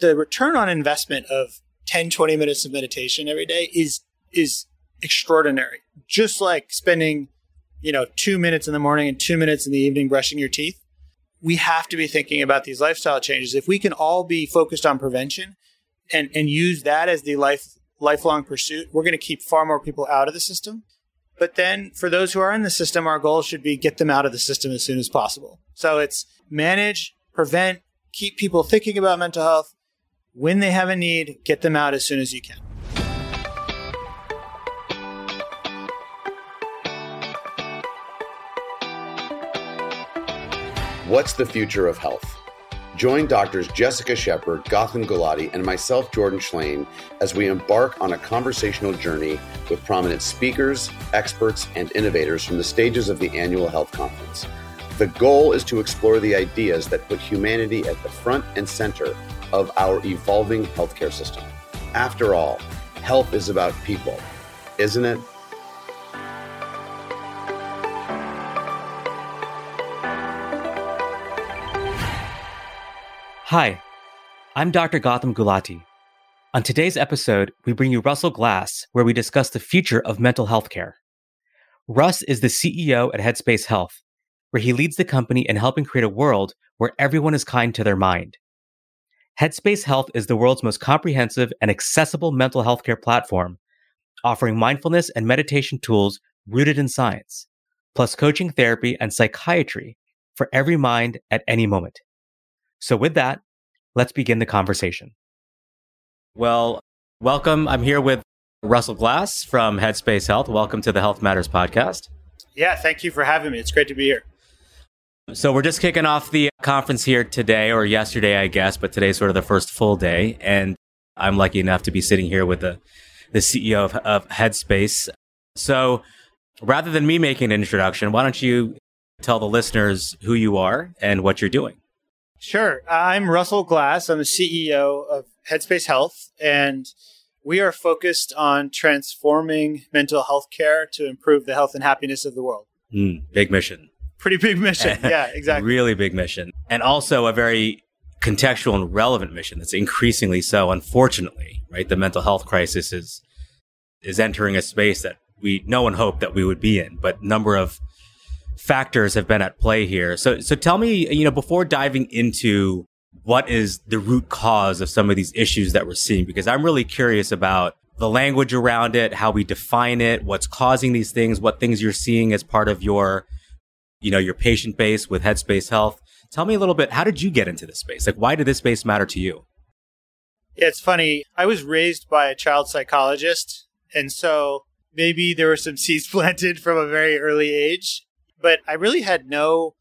the return on investment of 10, 20 minutes of meditation every day is, is extraordinary. Just like spending, you know, two minutes in the morning and two minutes in the evening brushing your teeth. We have to be thinking about these lifestyle changes. If we can all be focused on prevention and, and use that as the life, lifelong pursuit, we're going to keep far more people out of the system. But then for those who are in the system, our goal should be get them out of the system as soon as possible. So it's manage, prevent, keep people thinking about mental health. When they have a need, get them out as soon as you can. What's the future of health? Join doctors Jessica Shepherd, Gautam Gulati, and myself, Jordan Shlain, as we embark on a conversational journey with prominent speakers, experts, and innovators from the stages of the annual health conference. The goal is to explore the ideas that put humanity at the front and center of our evolving healthcare system. After all, health is about people, isn't it? Hi, I'm Dr. Gautam Gulati. On today's episode, we bring you Russell Glass, where we discuss the future of mental health care. Russ is the CEO at Headspace Health, where he leads the company in helping create a world where everyone is kind to their mind. Headspace Health is the world's most comprehensive and accessible mental health care platform, offering mindfulness and meditation tools rooted in science, plus coaching therapy and psychiatry for every mind at any moment. So, with that, let's begin the conversation. Well, welcome. I'm here with Russell Glass from Headspace Health. Welcome to the Health Matters podcast. Yeah, thank you for having me. It's great to be here. So, we're just kicking off the conference here today or yesterday, I guess, but today's sort of the first full day. And I'm lucky enough to be sitting here with the, the CEO of, of Headspace. So, rather than me making an introduction, why don't you tell the listeners who you are and what you're doing? Sure. I'm Russell Glass. I'm the CEO of Headspace Health, and we are focused on transforming mental health care to improve the health and happiness of the world. Mm, big mission. Pretty big mission. yeah, exactly. really big mission. And also a very contextual and relevant mission that's increasingly so, unfortunately, right? The mental health crisis is is entering a space that we no one hoped that we would be in, but number of factors have been at play here. So, so tell me, you know, before diving into what is the root cause of some of these issues that we're seeing, because I'm really curious about the language around it, how we define it, what's causing these things, what things you're seeing as part of your, you know, your patient base with Headspace Health. Tell me a little bit, how did you get into this space? Like, why did this space matter to you? Yeah, it's funny. I was raised by a child psychologist. And so maybe there were some seeds planted from a very early age but I really had no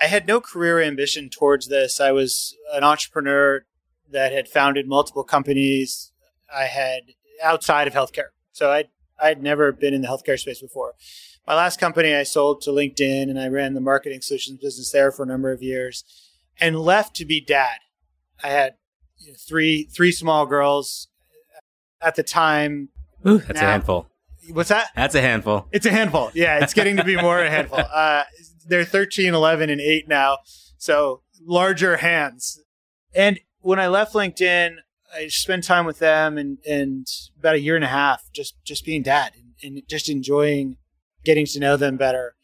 I had no career ambition towards this. I was an entrepreneur that had founded multiple companies. I had outside of healthcare. So I I'd never been in the healthcare space before. My last company I sold to LinkedIn and I ran the marketing solutions business there for a number of years and left to be dad. I had you know, three three small girls at the time. Ooh, that's now, a handful. What's that? That's a handful. It's a handful. Yeah, it's getting to be more a handful. Uh, they're 13, 11, and 8 now. So larger hands. And when I left LinkedIn, I spent time with them and, and about a year and a half just, just being dad and, and just enjoying getting to know them better.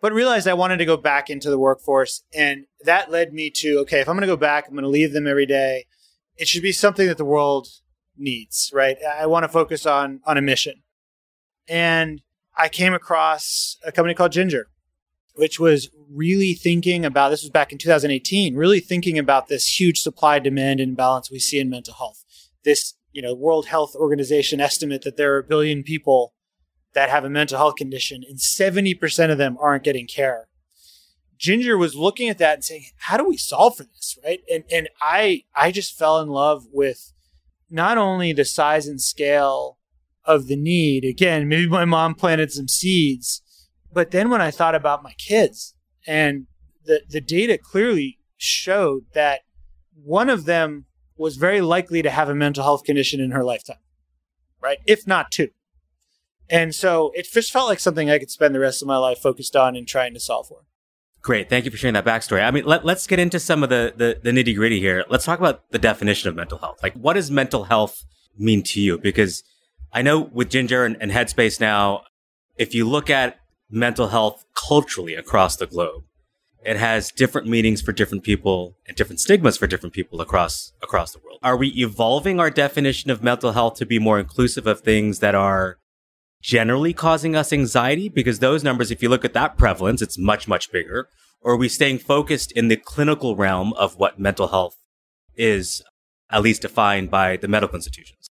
But realized I wanted to go back into the workforce. And that led me to okay, if I'm going to go back, I'm going to leave them every day. It should be something that the world needs, right? I want to focus on on a mission. And I came across a company called Ginger, which was really thinking about this was back in 2018, really thinking about this huge supply demand imbalance we see in mental health. This, you know, World Health Organization estimate that there are a billion people that have a mental health condition and 70% of them aren't getting care. Ginger was looking at that and saying, how do we solve for this? Right. And, and I, I just fell in love with not only the size and scale of the need. Again, maybe my mom planted some seeds, but then when I thought about my kids and the, the data clearly showed that one of them was very likely to have a mental health condition in her lifetime, right? If not two. And so it just felt like something I could spend the rest of my life focused on and trying to solve for. Great. Thank you for sharing that backstory. I mean, let, us get into some of the, the, the nitty gritty here. Let's talk about the definition of mental health. Like, what does mental health mean to you? Because I know with Ginger and, and Headspace now, if you look at mental health culturally across the globe, it has different meanings for different people and different stigmas for different people across across the world. Are we evolving our definition of mental health to be more inclusive of things that are generally causing us anxiety? Because those numbers, if you look at that prevalence, it's much, much bigger. Or are we staying focused in the clinical realm of what mental health is, at least defined by the medical institutions?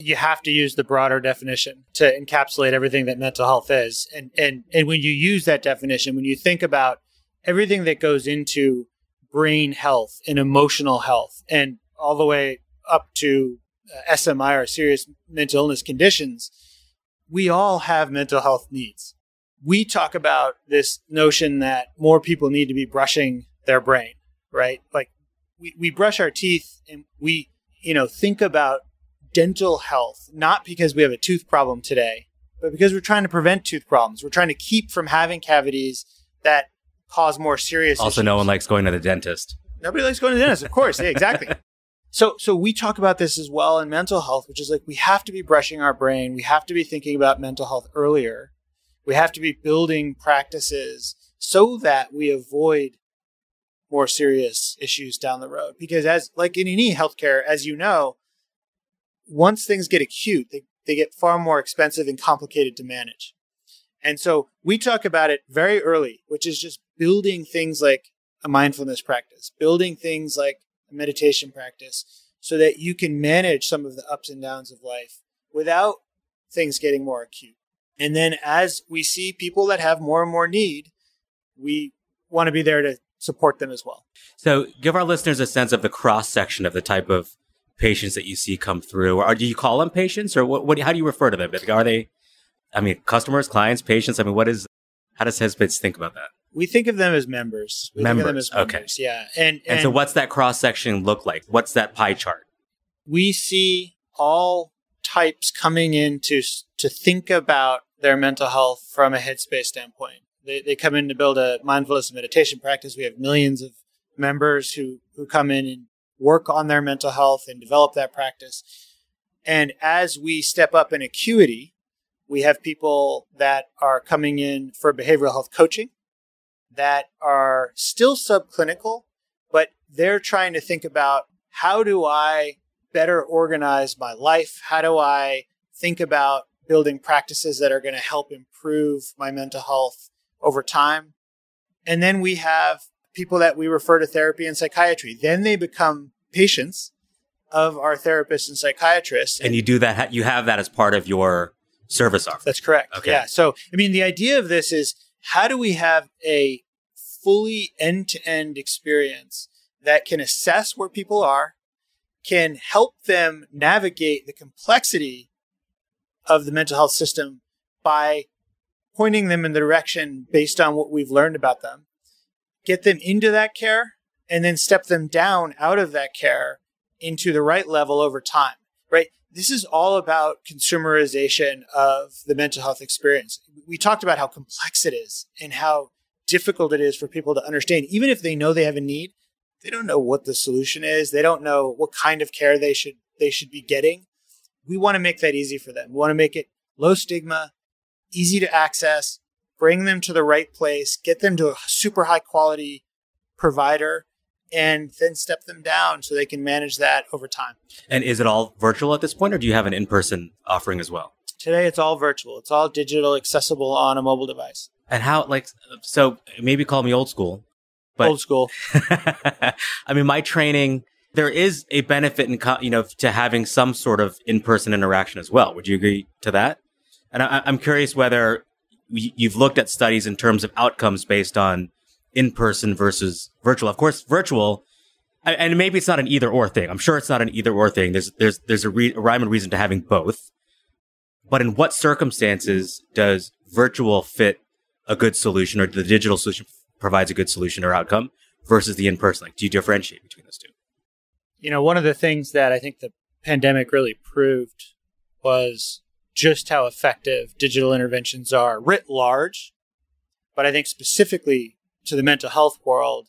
You have to use the broader definition to encapsulate everything that mental health is. And, and, and when you use that definition, when you think about everything that goes into brain health and emotional health and all the way up to uh, SMI or serious mental illness conditions, we all have mental health needs. We talk about this notion that more people need to be brushing their brain, right? Like we, we brush our teeth and we, you know, think about dental health, not because we have a tooth problem today, but because we're trying to prevent tooth problems. We're trying to keep from having cavities that cause more serious. Also, issues. no one likes going to the dentist. Nobody likes going to the dentist, of course. Yeah, exactly. So, so we talk about this as well in mental health, which is like we have to be brushing our brain. We have to be thinking about mental health earlier. We have to be building practices so that we avoid more serious issues down the road. Because as like in any healthcare, as you know, once things get acute, they, they get far more expensive and complicated to manage. And so we talk about it very early, which is just building things like a mindfulness practice, building things like a meditation practice so that you can manage some of the ups and downs of life without things getting more acute. And then as we see people that have more and more need, we want to be there to support them as well. So give our listeners a sense of the cross section of the type of patients that you see come through. Or do you call them patients or what, what how do you refer to them? Are they, I mean, customers, clients, patients? I mean, what is, how does Headspace think about that? We think of them as members. We members. think of them as members. Okay. Yeah. And, and, and so what's that cross section look like? What's that pie chart? We see all types coming in to, to think about their mental health from a headspace standpoint. They, they come in to build a mindfulness and meditation practice. We have millions of members who, who come in and work on their mental health and develop that practice. And as we step up in acuity, we have people that are coming in for behavioral health coaching that are still subclinical, but they're trying to think about how do I better organize my life? How do I think about building practices that are going to help improve my mental health over time? And then we have people that we refer to therapy and psychiatry. Then they become patients of our therapists and psychiatrists. And you do that, you have that as part of your service offer. That's correct. Okay. Yeah. So, I mean, the idea of this is how do we have a fully end to end experience that can assess where people are, can help them navigate the complexity of the mental health system by pointing them in the direction based on what we've learned about them, get them into that care, and then step them down out of that care into the right level over time, right? This is all about consumerization of the mental health experience. We talked about how complex it is and how difficult it is for people to understand. Even if they know they have a need, they don't know what the solution is. They don't know what kind of care they should they should be getting. We want to make that easy for them. We want to make it low stigma, easy to access, bring them to the right place, get them to a super high quality provider and then step them down so they can manage that over time. And is it all virtual at this point or do you have an in-person offering as well? Today it's all virtual. It's all digital, accessible on a mobile device. And how, like, so maybe call me old school, but old school. I mean, my training, there is a benefit in, you know, to having some sort of in-person interaction as well. Would you agree to that? And I, I'm curious whether you've looked at studies in terms of outcomes based on in-person versus virtual. Of course, virtual, and maybe it's not an either or thing. I'm sure it's not an either or thing. There's, there's, there's a, re- a rhyme and reason to having both. But in what circumstances does virtual fit a good solution or the digital solution provides a good solution or outcome versus the in-person? Like, do you differentiate between those two? You know, one of the things that I think the pandemic really proved was just how effective digital interventions are writ large, but I think specifically to the mental health world,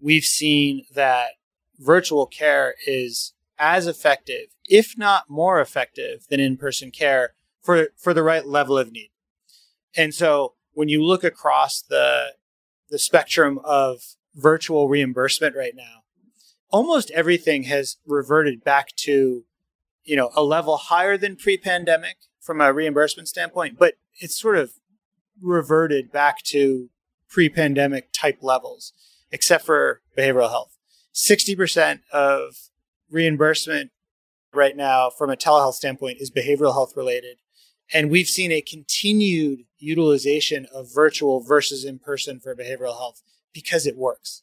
we've seen that virtual care is as effective, if not more effective, than in person care for, for the right level of need. And so when you look across the, the spectrum of virtual reimbursement right now, almost everything has reverted back to, you know, a level higher than pre-pandemic from a reimbursement standpoint, but it's sort of reverted back to pre-pandemic type levels, except for behavioral health. 60% of reimbursement right now from a telehealth standpoint is behavioral health related. And we've seen a continued utilization of virtual versus in person for behavioral health because it works.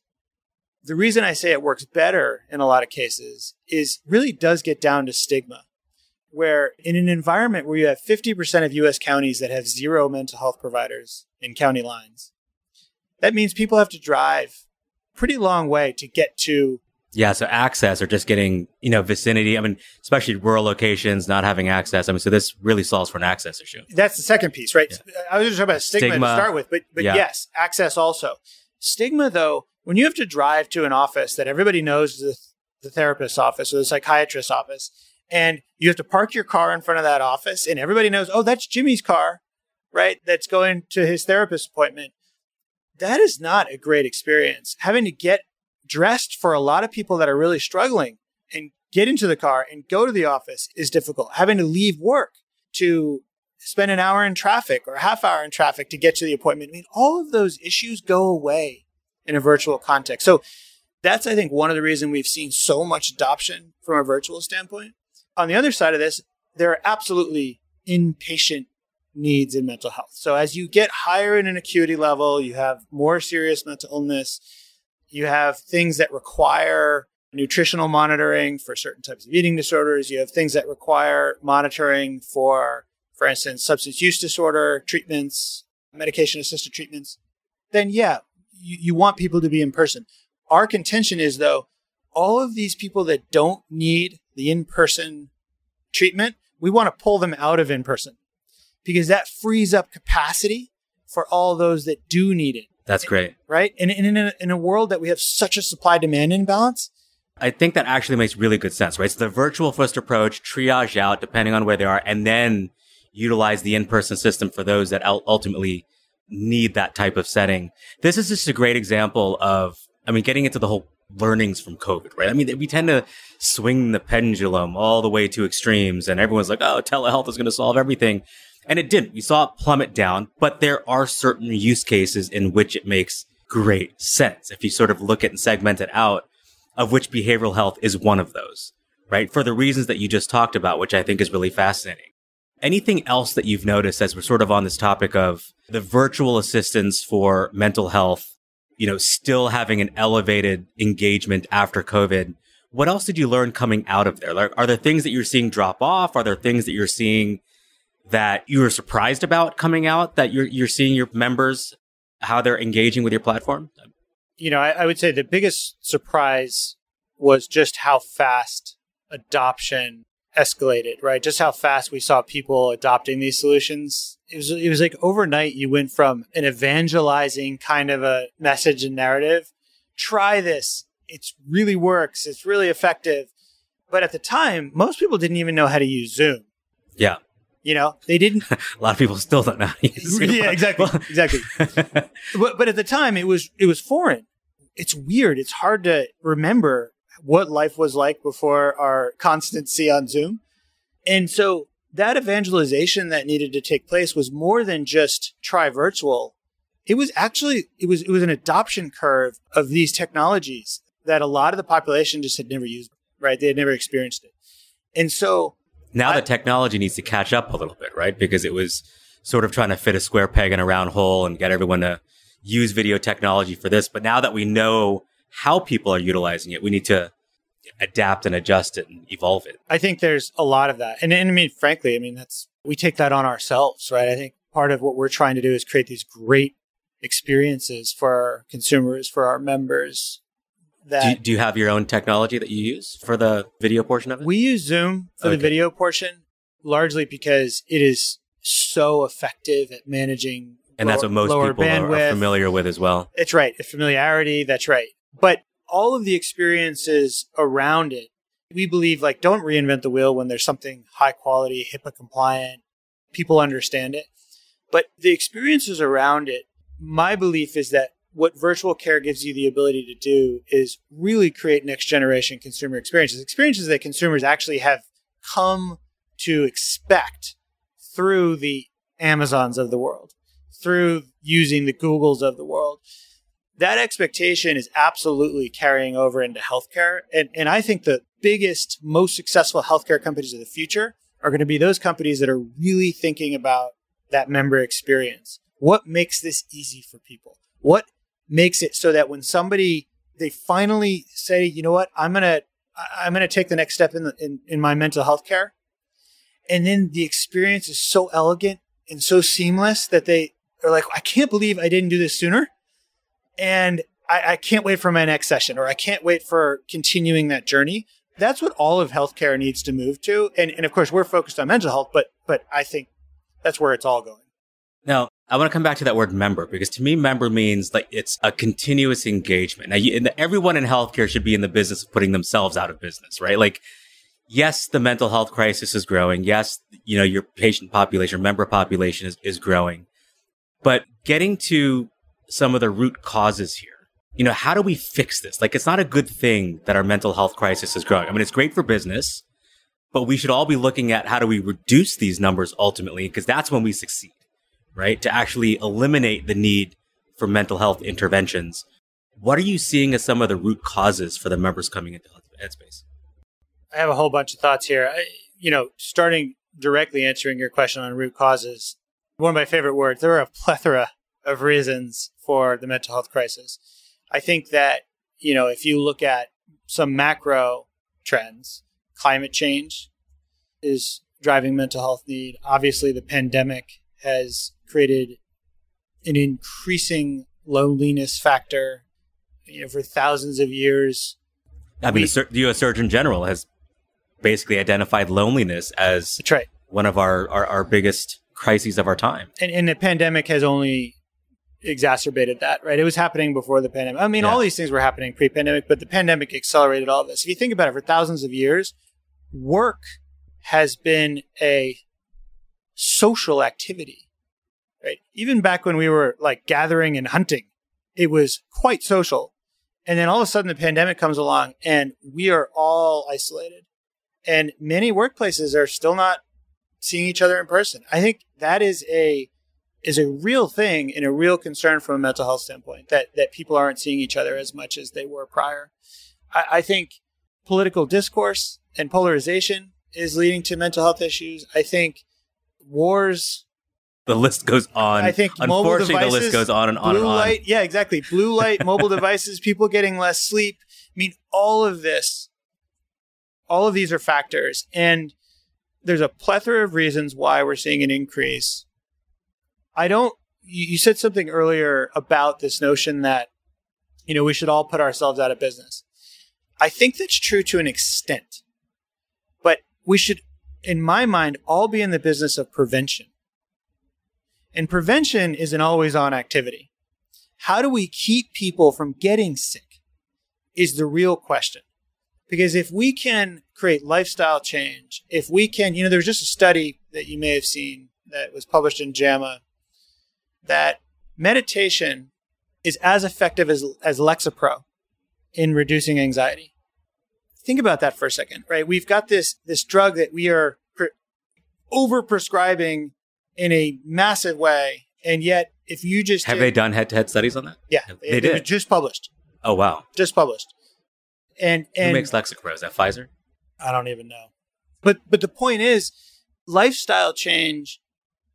The reason I say it works better in a lot of cases is really does get down to stigma, where in an environment where you have 50% of US counties that have zero mental health providers in county lines, that means people have to drive pretty long way to get to yeah, so access or just getting, you know, vicinity. I mean, especially rural locations not having access. I mean, so this really solves for an access issue. That's the second piece, right? Yeah. I was just talking about stigma, stigma, to start with, but but yeah. yes, access also. Stigma though, when you have to drive to an office that everybody knows the, the therapist's office or the psychiatrist's office, and you have to park your car in front of that office, and everybody knows, oh, that's Jimmy's car, right? That's going to his therapist appointment. That is not a great experience. Having to get dressed for a lot of people that are really struggling and get into the car and go to the office is difficult. Having to leave work to spend an hour in traffic or a half hour in traffic to get to the appointment. I mean, all of those issues go away in a virtual context. So that's, I think, one of the reasons we've seen so much adoption from a virtual standpoint. On the other side of this, there are absolutely inpatient needs in mental health. So as you get higher in an acuity level, you have more serious mental illness, you have things that require nutritional monitoring for certain types of eating disorders. You have things that require monitoring for, for instance, substance use disorder treatments, medication assisted treatments. Then, yeah, you, you want people to be in person. Our contention is, though, all of these people that don't need the in person treatment, we want to pull them out of in person because that frees up capacity for all those that do need it. That's great. Right? And, and in, a, in a world that we have such a supply demand imbalance, I think that actually makes really good sense, right? So the virtual first approach, triage out depending on where they are, and then utilize the in-person system for those that ultimately need that type of setting. This is just a great example of, I mean, getting into the whole learnings from COVID, right? I mean, we tend to swing the pendulum all the way to extremes and everyone's like, oh, telehealth is going to solve everything. And it didn't. We saw it plummet down, but there are certain use cases in which it makes great sense. If you sort of look at and segment it out, of which behavioral health is one of those, right? For the reasons that you just talked about, which I think is really fascinating. Anything else that you've noticed as we're sort of on this topic of the virtual assistance for mental health, you know, still having an elevated engagement after COVID? What else did you learn coming out of there? Like, are there things that you're seeing drop off? Are there things that you're seeing that you were surprised about coming out that you're you're seeing your members how they're engaging with your platform? You know, I, I would say the biggest surprise was just how fast adoption escalated, right? Just how fast we saw people adopting these solutions. It was it was like overnight you went from an evangelizing kind of a message and narrative, try this. It really works. It's really effective. But at the time, most people didn't even know how to use Zoom. Yeah. You know, they didn't. a lot of people still don't know. yeah, exactly, exactly. but, but at the time, it was it was foreign. It's weird. It's hard to remember what life was like before our constancy on Zoom, and so that evangelization that needed to take place was more than just try virtual. It was actually it was it was an adoption curve of these technologies that a lot of the population just had never used. Right, they had never experienced it, and so now I, the technology needs to catch up a little bit, right? Because it was sort of trying to fit a square peg in a round hole and get everyone to use video technology for this. But now that we know how people are utilizing it, we need to adapt and adjust it and evolve it. I think there's a lot of that. And, and I mean, frankly, I mean, that's, we take that on ourselves, right? I think part of what we're trying to do is create these great experiences for our consumers, for our members, that do you, do you, have your own technology that you use for the video portion of it? We use Zoom for okay. the video portion largely because it is so effective at managing And that's what most people are, are familiar with as well. It's right. Familiarity. That's right. But all of the experiences around it, we believe like don't reinvent the wheel when there's something high quality, HIPAA compliant, people understand it. But the experiences around it, my belief is that what virtual care gives you the ability to do is really create next generation consumer experiences, experiences that consumers actually have come to expect through the Amazons of the world, through using the Googles of the world. That expectation is absolutely carrying over into healthcare. And, and I think the biggest, most successful healthcare companies of the future are going to be those companies that are really thinking about that member experience. What makes this easy for people? What makes it so that when somebody they finally say, you know what, I'm gonna I'm gonna take the next step in the, in, in my mental health care, and then the experience is so elegant and so seamless that they are like, I can't believe I didn't do this sooner, and I, I can't wait for my next session, or I can't wait for continuing that journey. That's what all of healthcare needs to move to, and and of course we're focused on mental health, but but I think that's where it's all going. Now, I want to come back to that word member because to me, member means like it's a continuous engagement. Now, you, everyone in healthcare should be in the business of putting themselves out of business, right? Like, yes, the mental health crisis is growing. Yes, you know, your patient population, member population is, is growing. But getting to some of the root causes here, you know, how do we fix this? Like, it's not a good thing that our mental health crisis is growing. I mean, it's great for business, but we should all be looking at how do we reduce these numbers ultimately, because that's when we succeed right? To actually eliminate the need for mental health interventions. What are you seeing as some of the root causes for the members coming into Headspace? I have a whole bunch of thoughts here. I, you know, starting directly answering your question on root causes, one of my favorite words, there are a plethora of reasons for the mental health crisis. I think that, you know, if you look at some macro trends, climate change is driving mental health need. Obviously, the pandemic has created an increasing loneliness factor you know, for thousands of years. I mean, we, the U.S. Surgeon General has basically identified loneliness as right. one of our, our, our, biggest crises of our time. And, and, the pandemic has only exacerbated that, right? It was happening before the pandemic. I mean, yeah. all these things were happening pre pandemic, but the pandemic accelerated all this. If you think about it, for thousands of years, work has been a social activity right? Even back when we were like gathering and hunting, it was quite social. And then all of a sudden the pandemic comes along and we are all isolated. And many workplaces are still not seeing each other in person. I think that is a is a real thing and a real concern from a mental health standpoint that that people aren't seeing each other as much as they were prior. I, I think political discourse and polarization is leading to mental health issues. I think wars the list goes on. I think unfortunately devices, the list goes on and on blue and on. Light, yeah, exactly. Blue light, mobile devices, people getting less sleep. I mean, all of this, all of these are factors, and there's a plethora of reasons why we're seeing an increase. I don't. You, you said something earlier about this notion that you know we should all put ourselves out of business. I think that's true to an extent, but we should, in my mind, all be in the business of prevention and prevention is an always on activity. How do we keep people from getting sick is the real question. Because if we can create lifestyle change, if we can, you know, there was just a study that you may have seen that was published in JAMA that meditation is as effective as, as Lexapro in reducing anxiety. Think about that for a second, right? We've got this, this drug that we are pre- over prescribing in a massive way. And yet, if you just have did, they done head to head studies on that? Yeah, they, they did. just published. Oh wow, just published. And and who makes Lexapro? Is that Pfizer? I don't even know. But but the point is, lifestyle change,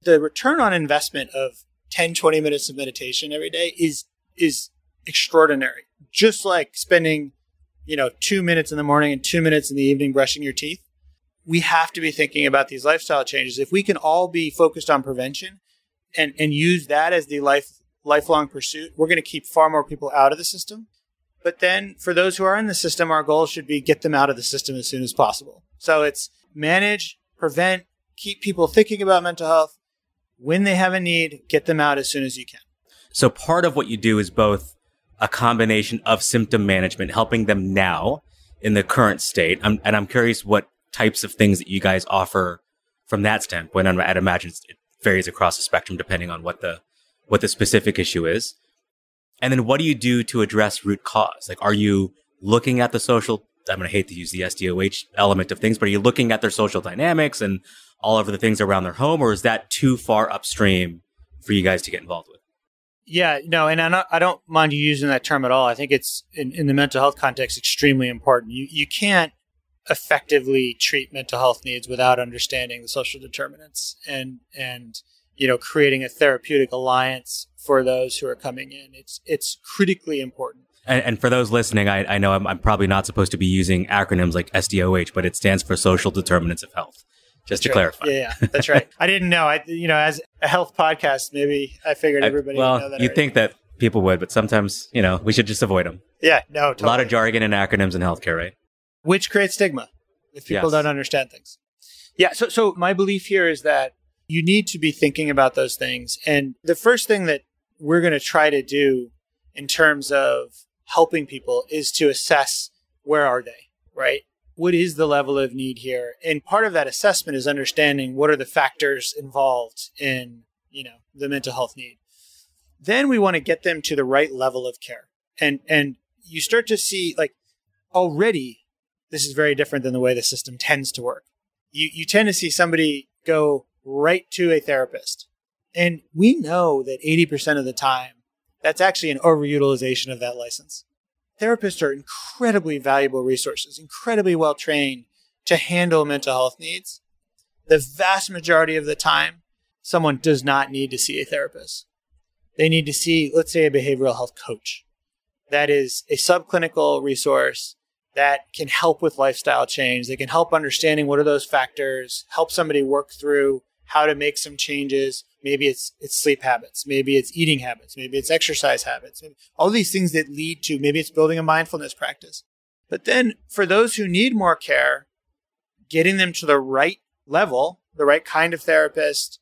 the return on investment of 10, 20 minutes of meditation every day is is extraordinary. Just like spending, you know, two minutes in the morning and two minutes in the evening brushing your teeth we have to be thinking about these lifestyle changes. If we can all be focused on prevention and, and use that as the life lifelong pursuit, we're going to keep far more people out of the system. But then for those who are in the system, our goal should be get them out of the system as soon as possible. So it's manage, prevent, keep people thinking about mental health, when they have a need, get them out as soon as you can. So part of what you do is both a combination of symptom management, helping them now in the current state. I'm, and I'm curious what types of things that you guys offer from that standpoint. And I'd imagine it varies across the spectrum depending on what the what the specific issue is. And then what do you do to address root cause? Like, are you looking at the social? I'm going to hate to use the SDOH element of things, but are you looking at their social dynamics and all of the things around their home, or is that too far upstream for you guys to get involved with? Yeah, no, and I don't, I don't mind you using that term at all. I think it's in, in the mental health context extremely important. You you can't effectively treat mental health needs without understanding the social determinants and and you know creating a therapeutic alliance for those who are coming in. It's it's critically important. And, and for those listening, I, I know I'm, I'm, probably not supposed to be using acronyms like SDOH, but it stands for Social Determinants of Health. Just that's to right. clarify. Yeah, yeah, that's right. I didn't know. I you know as a health podcast, maybe I figured everybody. I, well, would know that you'd think that people would, but sometimes you know we should just avoid them. Yeah, no, totally. A lot of jargon and acronyms in healthcare, right? which creates stigma if people Yes. don't understand things. Yeah, so so my belief here is that you need to be thinking about those things and the first thing that we're going to try to do in terms of helping people is to assess where are they, right? What is the level of need here? And part of that assessment is understanding what are the factors involved in, you know, the mental health need. Then we want to get them to the right level of care. And and you start to see like already this is very different than the way the system tends to work. You you tend to see somebody go right to a therapist. And we know that 80% of the time that's actually an overutilization of that license. Therapists are incredibly valuable resources, incredibly well trained to handle mental health needs. The vast majority of the time, someone does not need to see a therapist. They need to see, let's say, a behavioral health coach. That is a subclinical resource that can help with lifestyle change. They can help understanding what are those factors, help somebody work through how to make some changes. Maybe it's it's sleep habits, maybe it's eating habits, maybe it's exercise habits, maybe all these things that lead to maybe it's building a mindfulness practice. But then for those who need more care, getting them to the right level, the right kind of therapist,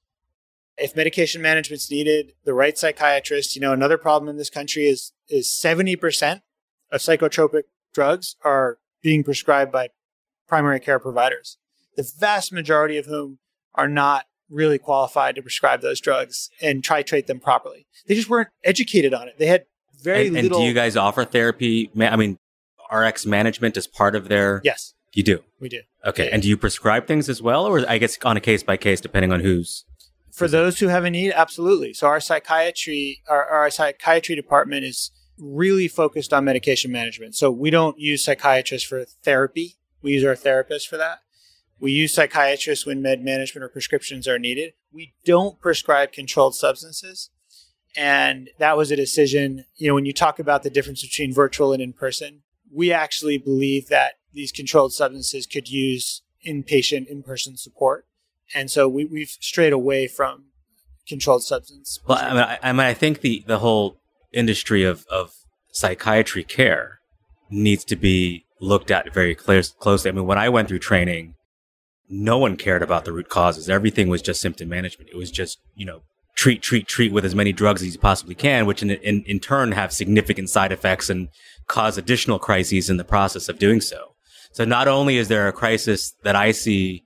if medication management's needed, the right psychiatrist. You know, another problem in this country is is 70% of psychotropic drugs are being prescribed by primary care providers, the vast majority of whom are not really qualified to prescribe those drugs and try treat them properly. They just weren't educated on it. They had very and, and do you guys offer therapy? I mean, RX management is part of their. yes, You do. we do. Okay. And do you prescribe things as well, or I guess on a case by case, depending on who's. For those who have a need, absolutely. So our psychiatry, our, our psychiatry department is really focused on medication management. So we don't use psychiatrists for therapy. We use our therapists for that. We use psychiatrists when med management or prescriptions are needed. We don't prescribe controlled substances. And that was a decision, you know, when you talk about the difference between virtual and in person, we actually believe that these controlled substances could use inpatient, in person support. And so we, we've strayed away from controlled substance. Well, I mean, I, I mean, I think the the whole industry of of psychiatry care needs to be looked at very clear, closely. I mean, when I went through training, no one cared about the root causes. Everything was just symptom management. It was just you know treat, treat, treat with as many drugs as you possibly can, which in in, in turn have significant side effects and cause additional crises in the process of doing so. So not only is there a crisis that I see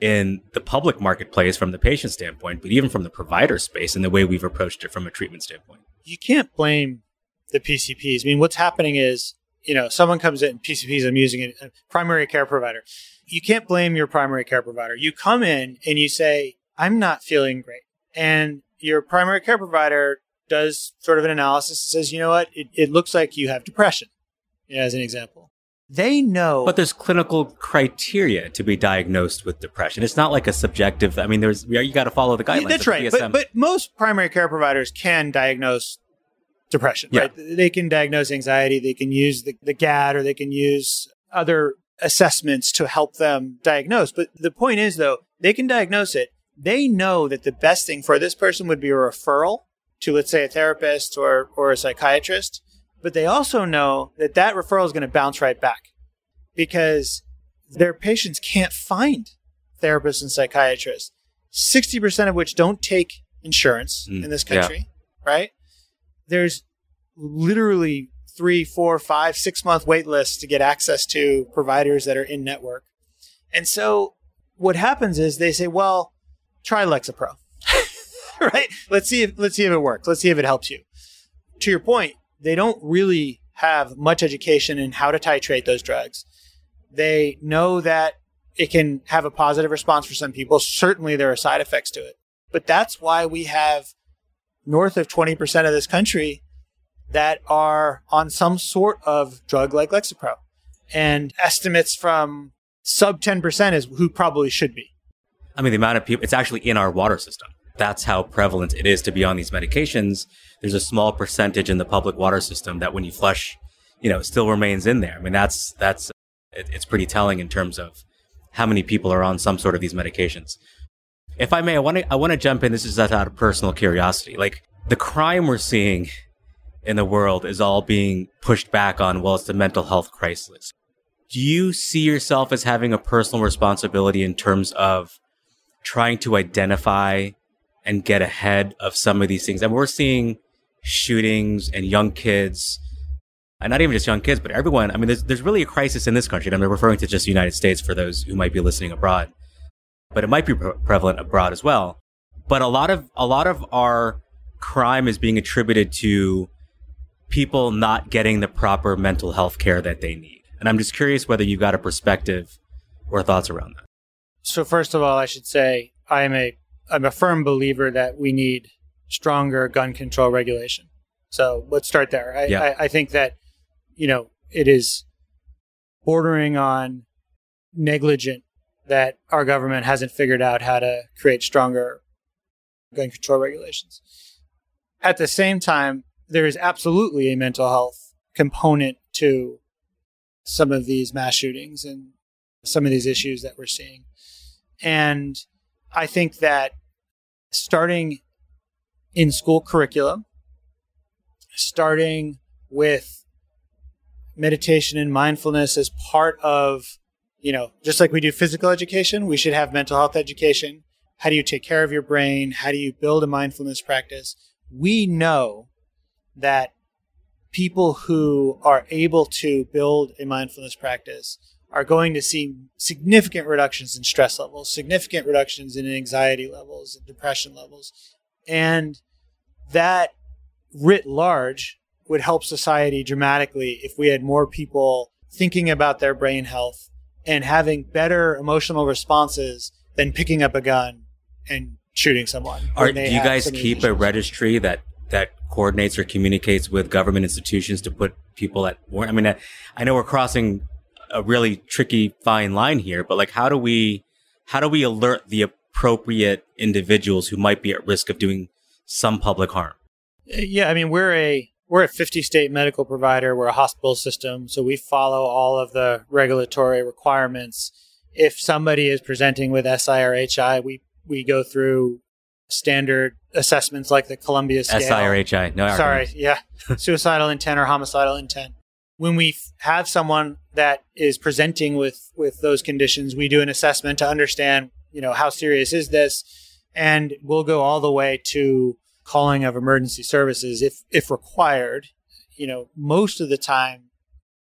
in the public marketplace from the patient standpoint, but even from the provider space and the way we've approached it from a treatment standpoint. you can't blame the PCPs. I mean, what's happening is, you know, someone comes in, PCPs, I'm using it, a primary care provider. You can't blame your primary care provider. You come in and you say, I'm not feeling great. And your primary care provider does sort of an analysis and says, you know what, it, it looks like you have depression, as an example. They know. But there's clinical criteria to be diagnosed with depression. It's not like a subjective. I mean, there's you got to follow the guidelines. Yeah, that's right. But, but most primary care providers can diagnose depression, Yeah. right? They can diagnose anxiety. They can use the, the GAD or they can use other assessments to help them diagnose. But the point is, though, they can diagnose it. They know that the best thing for this person would be a referral to, let's say, a therapist or, or a psychiatrist. But they also know that that referral is going to bounce right back because their patients can't find therapists and psychiatrists, 60% of which don't take insurance mm, in this country, yeah. right? There's literally three, four, five, six month wait lists to get access to providers that are in network. And so what happens is they say, well, try Lexapro. right? Let's see if let's see if it works. Let's see if it helps you. To your point, they don't really have much education in how to titrate those drugs. They know that it can have a positive response for some people. Certainly there are side effects to it. But that's why we have north of 20% of this country that are on some sort of drug like Lexapro. And estimates from sub 10% is who probably should be. I mean, the amount of people, it's actually in our water system. That's how prevalent it is to be on these medications. There's a small percentage in the public water system that when you flush, you know, still remains in there. I mean, that's, that's, it, it's pretty telling in terms of how many people are on some sort of these medications. If I may, I want to, I want to jump in. This is out of personal curiosity. Like the crime we're seeing in the world is all being pushed back on, well, it's the mental health crisis. Do you see yourself as having a personal responsibility in terms of trying to identify and get ahead of some of these things? And we're seeing shootings and young kids, and not even just young kids, but everyone. I mean, there's, there's really a crisis in this country. And I'm referring to just the United States for those who might be listening abroad, but it might be pre- prevalent abroad as well. But a lot of, a lot of our crime is being attributed to people not getting the proper mental health care that they need. And I'm just curious whether you've got a perspective or thoughts around that. So first of all, I should say I am a I'm a firm believer that we need stronger gun control regulation. So let's start there. I, yeah. I, I think that you know it is bordering on negligent that our government hasn't figured out how to create stronger gun control regulations. At the same time, there is absolutely a mental health component to some of these mass shootings and some of these issues that we're seeing. And I think that starting in school curriculum, starting with meditation and mindfulness as part of, you know, just like we do physical education, we should have mental health education. How do you take care of your brain? How do you build a mindfulness practice? We know that people who are able to build a mindfulness practice are going to see significant reductions in stress levels, significant reductions in anxiety levels and depression levels. And that writ large would help society dramatically if we had more people thinking about their brain health and having better emotional responses than picking up a gun and shooting someone. Are, do you guys keep a registry that that coordinates or communicates with government institutions to put people at war. I mean, I, I know we're crossing a really tricky fine line here, but like, how do we, how do we alert the appropriate individuals who might be at risk of doing some public harm? Uh, yeah, I mean, we're a we're a 50 state medical provider. We're a hospital system, so we follow all of the regulatory requirements. If somebody is presenting with SI or HI, we we go through standard assessments like the Columbia scale. SIRHI. No, sorry, yeah, suicidal intent or homicidal intent. When we f- have someone that is presenting with with those conditions, we do an assessment to understand, you know, how serious is this, and we'll go all the way to calling of emergency services if if required. You know, most of the time,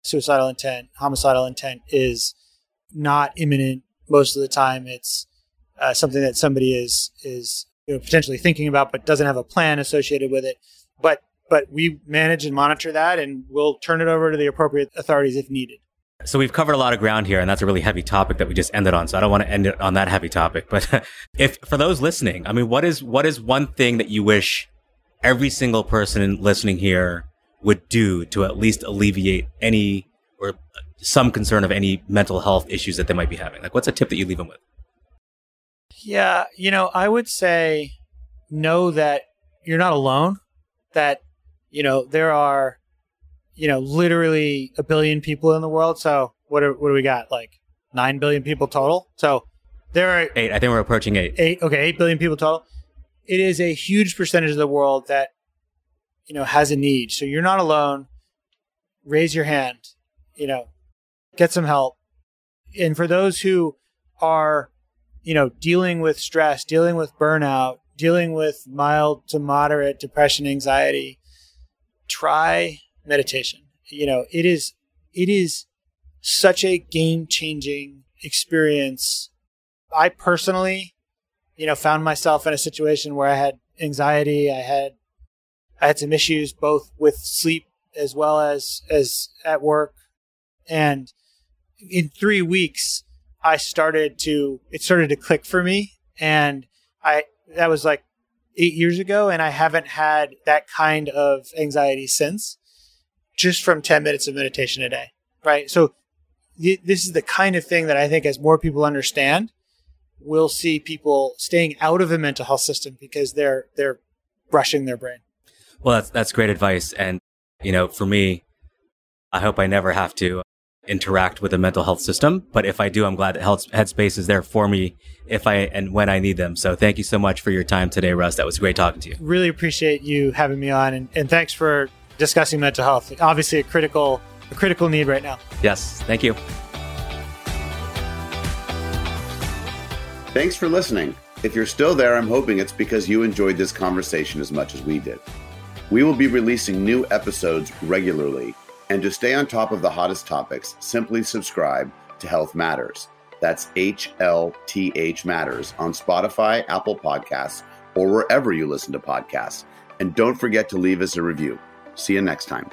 suicidal intent, homicidal intent is not imminent. Most of the time, it's uh, something that somebody is is you know, potentially thinking about, but doesn't have a plan associated with it. But but we manage and monitor that, and we'll turn it over to the appropriate authorities if needed. So we've covered a lot of ground here, and that's a really heavy topic that we just ended on. So I don't want to end it on that heavy topic. But if for those listening, I mean, what is what is one thing that you wish every single person listening here would do to at least alleviate any or some concern of any mental health issues that they might be having? Like, what's a tip that you leave them with? Yeah, you know, I would say know that you're not alone. That you know there are, you know, literally a billion people in the world. So what are, what do we got? Like nine billion people total. So there are eight. I think we're approaching eight. Eight. Okay, eight billion people total. It is a huge percentage of the world that you know has a need. So you're not alone. Raise your hand. You know, get some help. And for those who are you know, dealing with stress, dealing with burnout, dealing with mild to moderate depression, anxiety, try meditation. You know, it is it is such a game changing experience. I personally, you know, found myself in a situation where I had anxiety. I had I had some issues both with sleep as well as as at work, and in three weeks, I started to it started to click for me, and I that was like eight years ago, and I haven't had that kind of anxiety since, just from ten minutes of meditation a day, right? So th- this is the kind of thing that I think as more people understand, we'll see people staying out of the mental health system because they're they're brushing their brain. Well, that's that's great advice, and you know, for me, I hope I never have to interact with the mental health system. But if I do, I'm glad that Headspace is there for me if I and when I need them. So thank you so much for your time today, Russ. That was great talking to you. Really appreciate you having me on, and, and thanks for discussing mental health. Obviously, a critical a critical need right now. Yes, thank you. Thanks for listening. If you're still there, I'm hoping it's because you enjoyed this conversation as much as we did. We will be releasing new episodes regularly and to stay on top of the hottest topics, simply subscribe to Health Matters. That's HLTH Matters on Spotify, Apple Podcasts, or wherever you listen to podcasts. And don't forget to leave us a review. See you next time.